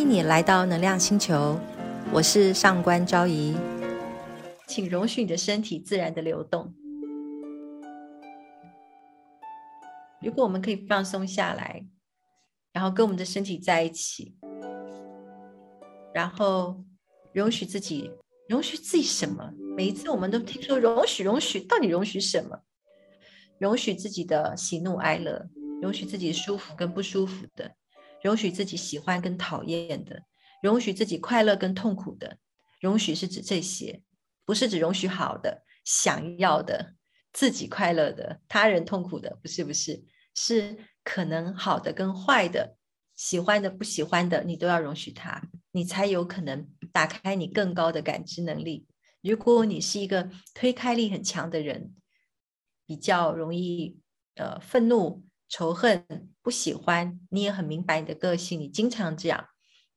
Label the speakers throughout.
Speaker 1: 迎你来到能量星球，我是上官昭仪，请容许你的身体自然的流动。如果我们可以放松下来，然后跟我们的身体在一起，然后容许自己，容许自己什么？每一次我们都听说容许，容许，到底容许什么？容许自己的喜怒哀乐，容许自己舒服跟不舒服的，容许自己喜欢跟讨厌的，容许自己快乐跟痛苦的。容许是指这些，不是指容许好的、想要的、自己快乐的、他人痛苦的，不是，不是，是可能好的跟坏的、喜欢的不喜欢的，你都要容许它，你才有可能打开你更高的感知能力。如果你是一个推开力很强的人，比较容易，呃，愤怒、仇恨、不喜欢，你也很明白你的个性，你经常这样，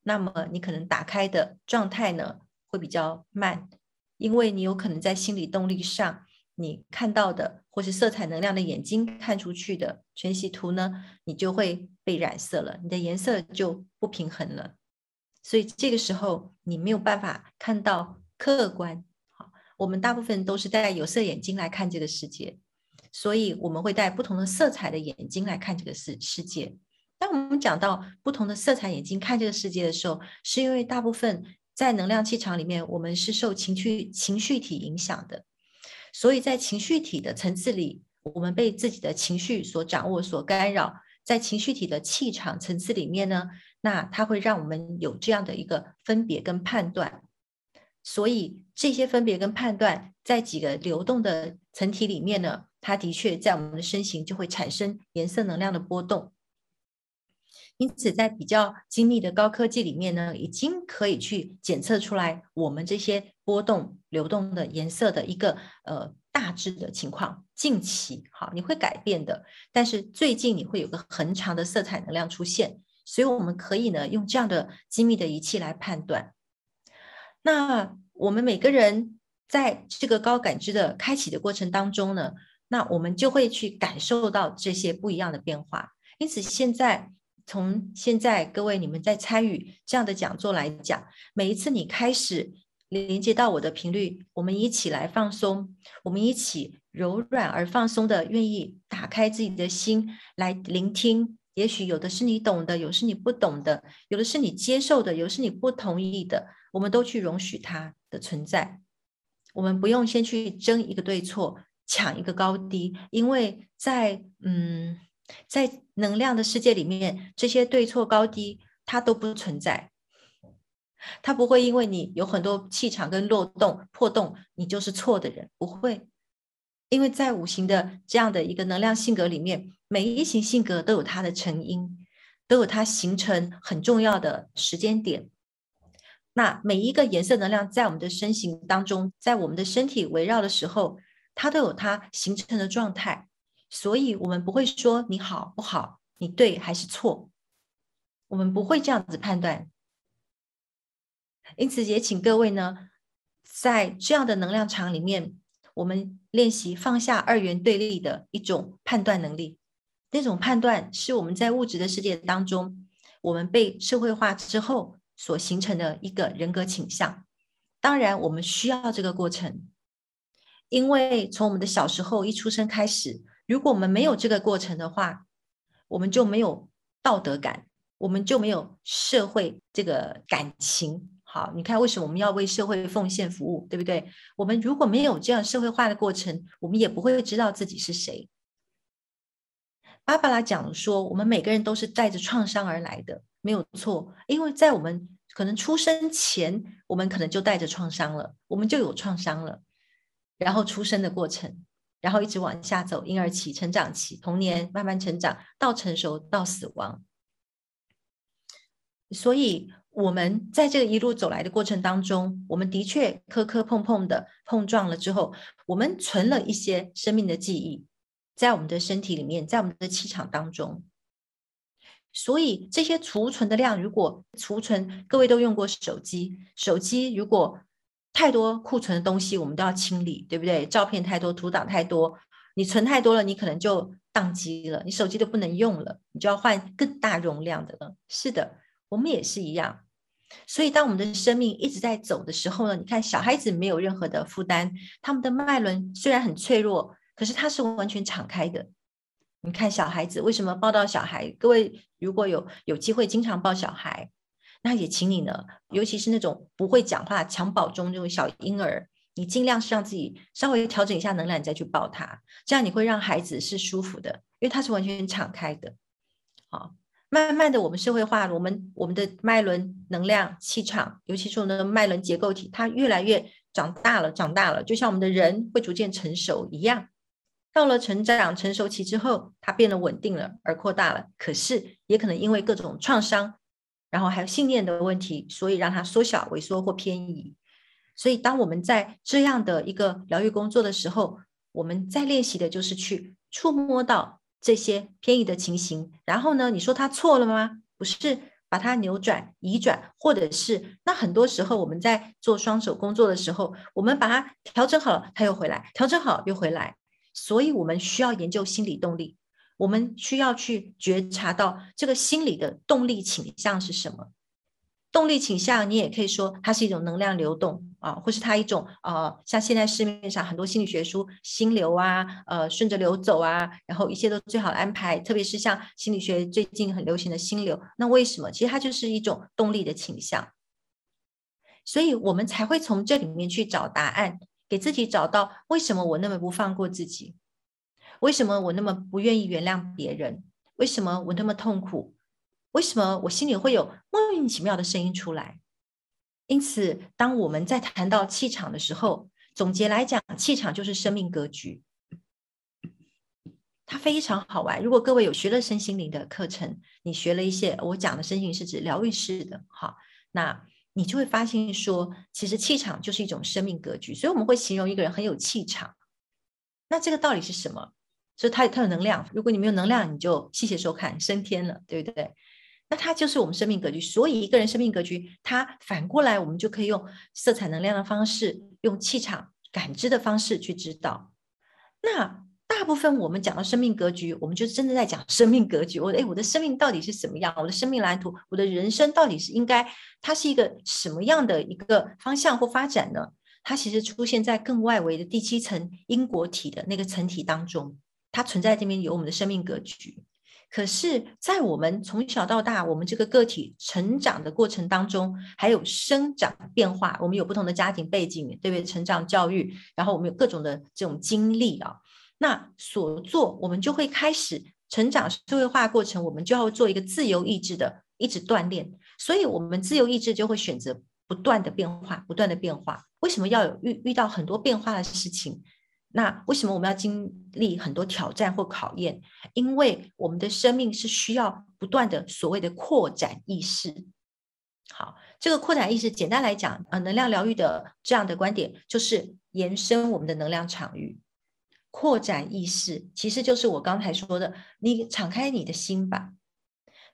Speaker 1: 那么你可能打开的状态呢会比较慢，因为你有可能在心理动力上，你看到的或是色彩能量的眼睛看出去的全息图呢，你就会被染色了，你的颜色就不平衡了，所以这个时候你没有办法看到客观。好，我们大部分都是戴有色眼镜来看这个世界。所以我们会带不同的色彩的眼睛来看这个世世界。当我们讲到不同的色彩眼睛看这个世界的时候，是因为大部分在能量气场里面，我们是受情绪情绪体影响的。所以在情绪体的层次里，我们被自己的情绪所掌握、所干扰。在情绪体的气场层次里面呢，那它会让我们有这样的一个分别跟判断。所以这些分别跟判断，在几个流动的层体里面呢。它的确在我们的身形就会产生颜色能量的波动，因此在比较精密的高科技里面呢，已经可以去检测出来我们这些波动流动的颜色的一个呃大致的情况。近期好，你会改变的，但是最近你会有个很长的色彩能量出现，所以我们可以呢用这样的精密的仪器来判断。那我们每个人在这个高感知的开启的过程当中呢？那我们就会去感受到这些不一样的变化。因此，现在从现在各位你们在参与这样的讲座来讲，每一次你开始连接到我的频率，我们一起来放松，我们一起柔软而放松的，愿意打开自己的心来聆听。也许有的是你懂的，有是你不懂的，有的是你接受的，有是你不同意的，我们都去容许它的存在。我们不用先去争一个对错。抢一个高低，因为在嗯，在能量的世界里面，这些对错高低它都不存在，它不会因为你有很多气场跟漏洞破洞，你就是错的人，不会，因为在五行的这样的一个能量性格里面，每一型性格都有它的成因，都有它形成很重要的时间点。那每一个颜色能量在我们的身形当中，在我们的身体围绕的时候。它都有它形成的状态，所以我们不会说你好不好，你对还是错，我们不会这样子判断。因此，也请各位呢，在这样的能量场里面，我们练习放下二元对立的一种判断能力。那种判断是我们在物质的世界当中，我们被社会化之后所形成的一个人格倾向。当然，我们需要这个过程。因为从我们的小时候一出生开始，如果我们没有这个过程的话，我们就没有道德感，我们就没有社会这个感情。好，你看为什么我们要为社会奉献服务，对不对？我们如果没有这样社会化的过程，我们也不会知道自己是谁。芭芭拉讲说，我们每个人都是带着创伤而来的，没有错。因为在我们可能出生前，我们可能就带着创伤了，我们就有创伤了。然后出生的过程，然后一直往下走，婴儿期、成长期、童年，慢慢成长到成熟到死亡。所以，我们在这个一路走来的过程当中，我们的确磕磕碰碰的碰撞了之后，我们存了一些生命的记忆在我们的身体里面，在我们的气场当中。所以，这些储存的量，如果储存，各位都用过手机，手机如果。太多库存的东西，我们都要清理，对不对？照片太多，图档太多，你存太多了，你可能就宕机了，你手机都不能用了，你就要换更大容量的了。是的，我们也是一样，所以，当我们的生命一直在走的时候呢，你看小孩子没有任何的负担，他们的脉轮虽然很脆弱，可是它是完全敞开的。你看小孩子为什么抱到小孩？各位如果有有机会经常抱小孩，那也请你呢，尤其是那种不会讲话、襁褓中这种小婴儿，你尽量是让自己稍微调整一下能量，你再去抱他，这样你会让孩子是舒服的，因为他是完全敞开的。好，慢慢的我们社会化了，我们我们的脉轮能量、气场，尤其是我们的脉轮结构体，它越来越长大了，长大了，就像我们的人会逐渐成熟一样。到了成长成熟期之后，它变得稳定了，而扩大了。可是也可能因为各种创伤，然后还有信念的问题，所以让它缩小、萎缩或偏移。所以，当我们在这样的一个疗愈工作的时候，我们在练习的就是去触摸到这些偏移的情形。然后呢，你说它错了吗？不是，把它扭转、移转，或者是那很多时候我们在做双手工作的时候，我们把它调整好了，它又回来；调整好又回来。所以，我们需要研究心理动力，我们需要去觉察到这个心理的动力倾向是什么。动力倾向，你也可以说它是一种能量流动啊，或是它一种呃，像现在市面上很多心理学书，心流啊，呃，顺着流走啊，然后一切都最好的安排。特别是像心理学最近很流行的心流，那为什么？其实它就是一种动力的倾向。所以我们才会从这里面去找答案。给自己找到为什么我那么不放过自己？为什么我那么不愿意原谅别人？为什么我那么痛苦？为什么我心里会有莫名其妙的声音出来？因此，当我们在谈到气场的时候，总结来讲，气场就是生命格局。它非常好玩。如果各位有学了身心灵的课程，你学了一些我讲的身心是指疗愈式的，哈，那。你就会发现说，其实气场就是一种生命格局，所以我们会形容一个人很有气场。那这个道理是什么？所以他他有能量。如果你没有能量，你就谢谢收看升天了，对不对？那它就是我们生命格局。所以一个人生命格局，它反过来，我们就可以用色彩能量的方式，用气场感知的方式去知道。那。大部分我们讲到生命格局，我们就真的在讲 生命格局。我哎，我的生命到底是什么样？我的生命蓝图，我的人生到底是应该它是一个什么样的一个方向或发展呢？它其实出现在更外围的第七层因果体的那个层体当中，它存在这边有我们的生命格局。可是，在我们从小到大，我们这个个体成长的过程当中，还有生长变化，我们有不同的家庭背景，对不对？成长教育，然后我们有各种的这种经历啊。那所做，我们就会开始成长社会化过程，我们就要做一个自由意志的一直锻炼。所以，我们自由意志就会选择不断的变化，不断的变化。为什么要有遇遇到很多变化的事情？那为什么我们要经历很多挑战或考验？因为我们的生命是需要不断的所谓的扩展意识。好，这个扩展意识，简单来讲，呃，能量疗愈的这样的观点就是延伸我们的能量场域。扩展意识其实就是我刚才说的，你敞开你的心吧。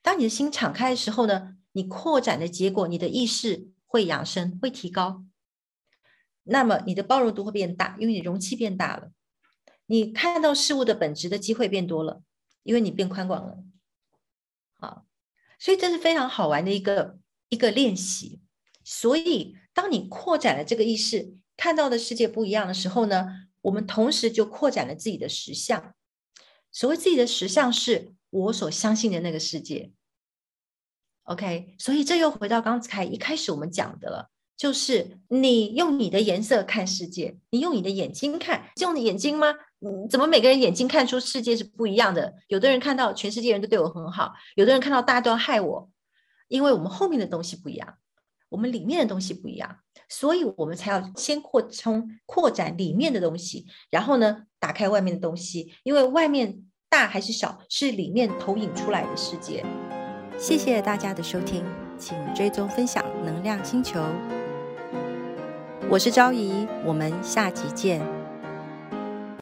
Speaker 1: 当你的心敞开的时候呢，你扩展的结果，你的意识会养生，会提高。那么你的包容度会变大，因为你容器变大了。你看到事物的本质的机会变多了，因为你变宽广了。好，所以这是非常好玩的一个一个练习。所以当你扩展了这个意识，看到的世界不一样的时候呢？我们同时就扩展了自己的实相。所谓自己的实相，是我所相信的那个世界。OK，所以这又回到刚才一开始我们讲的了，就是你用你的颜色看世界，你用你的眼睛看，用你眼睛吗？怎么每个人眼睛看出世界是不一样的？有的人看到全世界人都对我很好，有的人看到大家都要害我，因为我们后面的东西不一样，我们里面的东西不一样。所以我们才要先扩充、扩展里面的东西，然后呢，打开外面的东西。因为外面大还是小，是里面投影出来的世界。谢谢大家的收听，请追踪分享能量星球。我是昭仪，我们下集见。